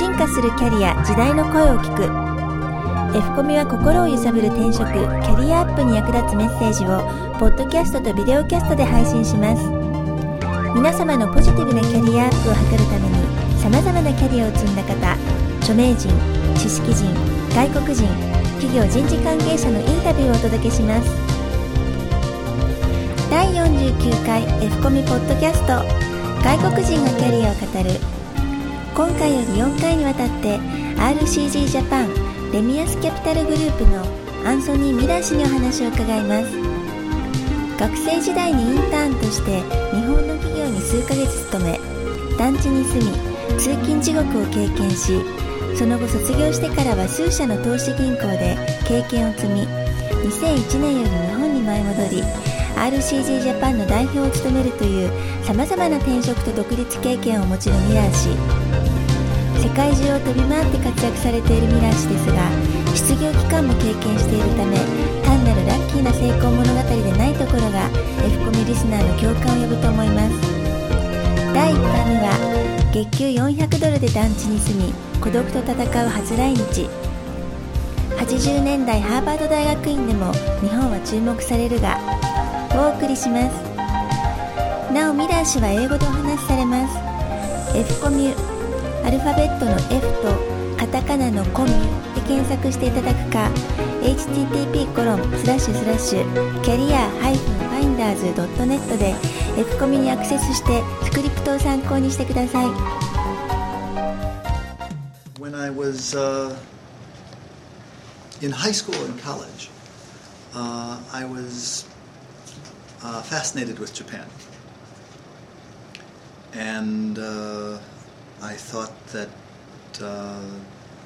進化するキャリア時代の声を聞く。F コミは心を揺さぶる転職キャリアアップに役立つメッセージをポッドキャストとビデオキャストで配信します。皆様のポジティブなキャリアアップを図るためにさまざまなキャリアを積んだ方著名人知識人外国人企業人事関係者のインタビューをお届けします。第49回 F コミポッドキャスト外国人がキャリアを語る今回より4回にわたって RCG ジャパンレミアスキャピタルグループのアンソニー・ミラー氏にお話を伺います。学生時代にインターンとして日本の企業に数ヶ月勤め団地に住み通勤地獄を経験しその後卒業してからは数社の投資銀行で経験を積み2001年より日本に舞い戻り RCG ジャパンの代表を務めるというさまざまな転職と独立経験をお持ちのミラー氏。世界中を飛び回って活躍されているミラー氏ですが失業期間も経験しているため単なるラッキーな成功物語でないところが F コミリスナーの共感を呼ぶと思います。第1波目は月給400ドルで団地に住み孤独と戦う初来日。80年代ハーバード大学院でも日本は注目されるがお送りします。なおミラー氏は英語でお話しされます。F コミュアルファベットの F とカタカナのコミュで検索していただくか http コロンスラッシュスラッシュキャリア -finders.net で F コミュにアクセスしてスクリプトを参考にしてください。When I was、uh, in high school and college, uh, I was uh, fascinated with Japan. And uh, I thought that uh,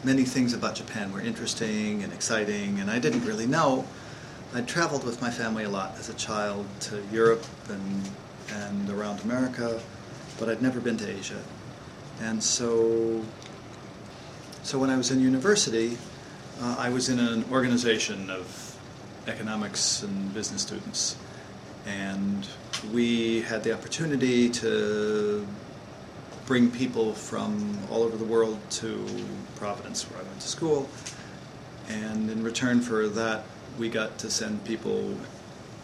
many things about Japan were interesting and exciting, and I didn't really know. I'd traveled with my family a lot as a child to Europe and, and around America, but I'd never been to Asia. And so, so when I was in university, uh, I was in an organization of economics and business students. And we had the opportunity to bring people from all over the world to Providence, where I went to school. And in return for that, we got to send people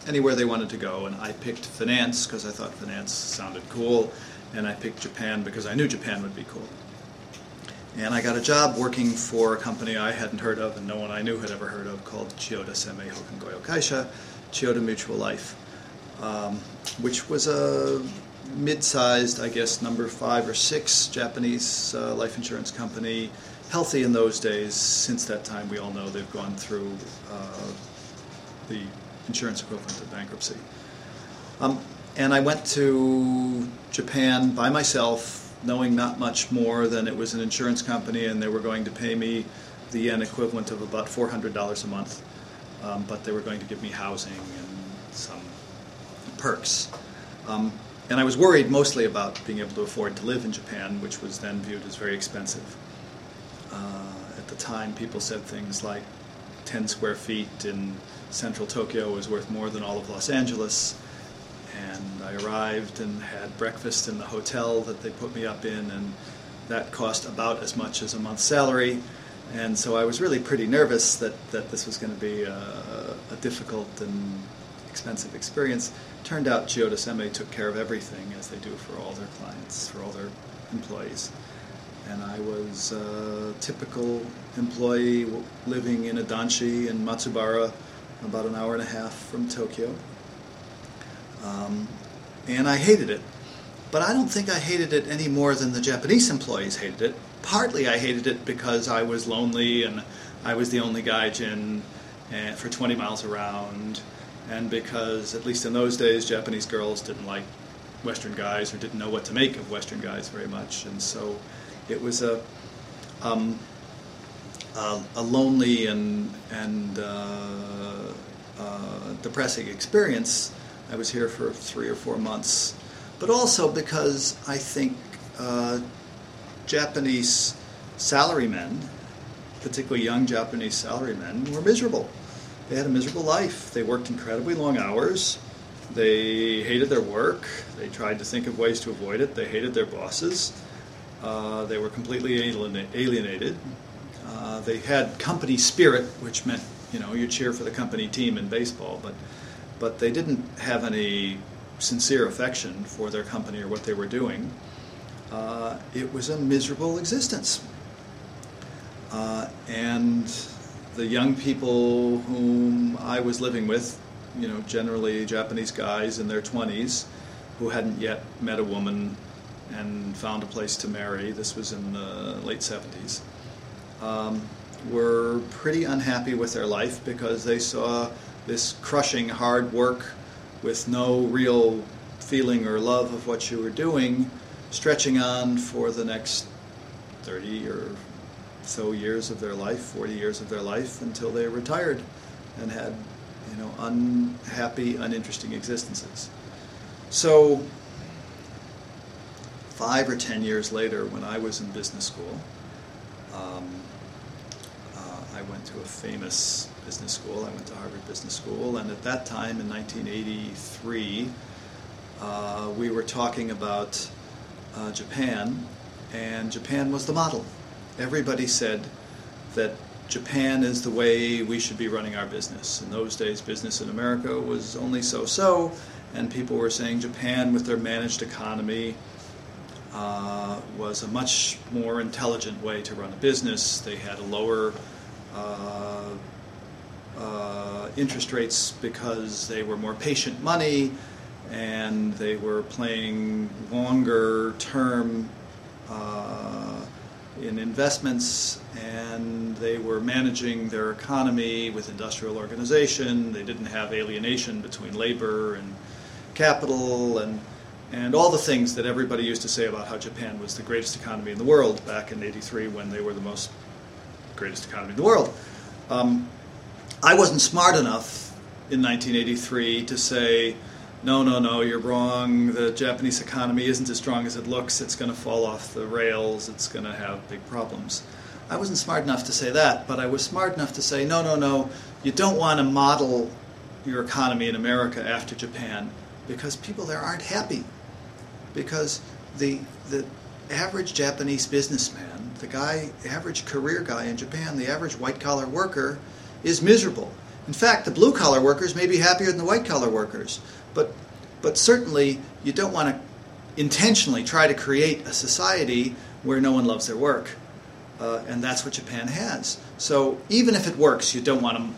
anywhere they wanted to go. And I picked finance because I thought finance sounded cool. And I picked Japan because I knew Japan would be cool. And I got a job working for a company I hadn't heard of and no one I knew had ever heard of called Chiyoda Seimei Hokengoyo Kaisha, Chiyoda Mutual Life, um, which was a mid-sized, I guess, number five or six Japanese uh, life insurance company, healthy in those days. Since that time, we all know they've gone through uh, the insurance equivalent of bankruptcy. Um, and I went to Japan by myself, knowing not much more than it was an insurance company, and they were going to pay me the yen equivalent of about $400 a month. Um, but they were going to give me housing and some perks. Um, and I was worried mostly about being able to afford to live in Japan, which was then viewed as very expensive. Uh, at the time, people said things like 10 square feet in central Tokyo was worth more than all of Los Angeles. And I arrived and had breakfast in the hotel that they put me up in, and that cost about as much as a month's salary. And so I was really pretty nervous that, that this was going to be a, a difficult and expensive experience. Turned out Chiyoda Seimei took care of everything as they do for all their clients, for all their employees. And I was a typical employee living in a danchi in Matsubara, about an hour and a half from Tokyo. Um, and I hated it. But I don't think I hated it any more than the Japanese employees hated it. Partly I hated it because I was lonely and I was the only gaijin eh, for 20 miles around and because, at least in those days, Japanese girls didn't like Western guys or didn't know what to make of Western guys very much, and so it was a um, a, a, lonely and and uh, uh, depressing experience. I was here for three or four months, but also because I think uh, Japanese salarymen, particularly young Japanese salarymen, were miserable they had a miserable life. They worked incredibly long hours. They hated their work. They tried to think of ways to avoid it. They hated their bosses. Uh, they were completely alienated. Uh, they had company spirit, which meant you know you cheer for the company team in baseball, but but they didn't have any sincere affection for their company or what they were doing. Uh, it was a miserable existence, uh, and the young people whom I was living with, you know, generally Japanese guys in their 20s who hadn't yet met a woman and found a place to marry. This was in the late 70s. Um, were pretty unhappy with their life because they saw this crushing hard work with no real feeling or love of what you were doing stretching on for the next 30 or so years of their life, 40 years of their life until they retired and had, you know, unhappy, uninteresting existences. So, five or ten years later, when I was in business school, um, uh, I went to a famous business school. I went to Harvard Business School, and at that time in 1983, uh, we were talking about uh, Japan, and Japan was the model. Everybody said that Japan is the way we should be running our business. In those days, business in America was only so so, and people were saying Japan, with their managed economy, uh, was a much more intelligent way to run a business. They had a lower uh, uh, interest rates because they were more patient money and they were playing longer term uh, in investments and they were managing their economy with industrial organization. They didn't have alienation between labor and capital and and all the things that everybody used to say about how Japan was the greatest economy in the world back in 83 when they were the most greatest economy in the world. Um, I wasn't smart enough in 1983 to say, no, no, no, you're wrong. The Japanese economy isn't as strong as it looks. It's going to fall off the rails. It's going to have big problems. I wasn't smart enough to say that, but I was smart enough to say, no, no, no, you don't want to model your economy in America after Japan because people there aren't happy. Because the, the average Japanese businessman, the guy, average career guy in Japan, the average white collar worker, is miserable. In fact, the blue collar workers may be happier than the white collar workers but, but certainly, you don't want to intentionally try to create a society where no one loves their work. Uh, and that's what Japan has. So even if it works, you don't want to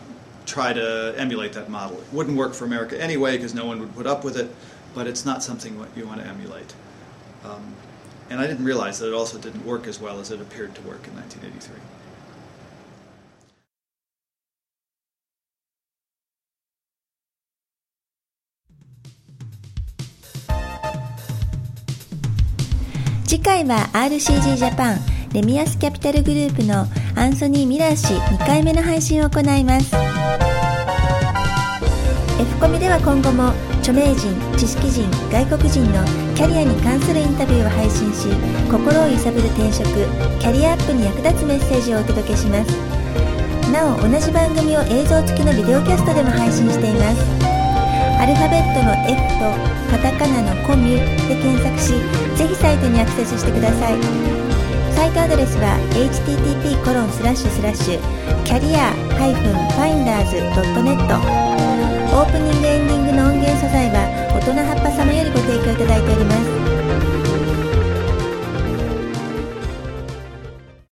try to emulate that model. It wouldn't work for America anyway because no one would put up with it, but it's not something you want to emulate. Um, and I didn't realize that it also didn't work as well as it appeared to work in 1983. 次回は RCG ジャパンレミアスキャピタルグループのアンソニー・ミラー氏2回目の配信を行います。F コミでは今後も著名人知識人外国人のキャリアに関するインタビューを配信し心を揺さぶる転職キャリアアップに役立つメッセージをお届けします。なお同じ番組を映像付きのビデオキャストでも配信しています。アルファベットの F とカタカナのコミュで検索しぜひサイトにアクセスしてください。サイトアドレスは http コロンスラッシュスラッシュキャリア -finders.net オープニングエンディングの音源素材は大人葉っぱ様よりご提供いただいております。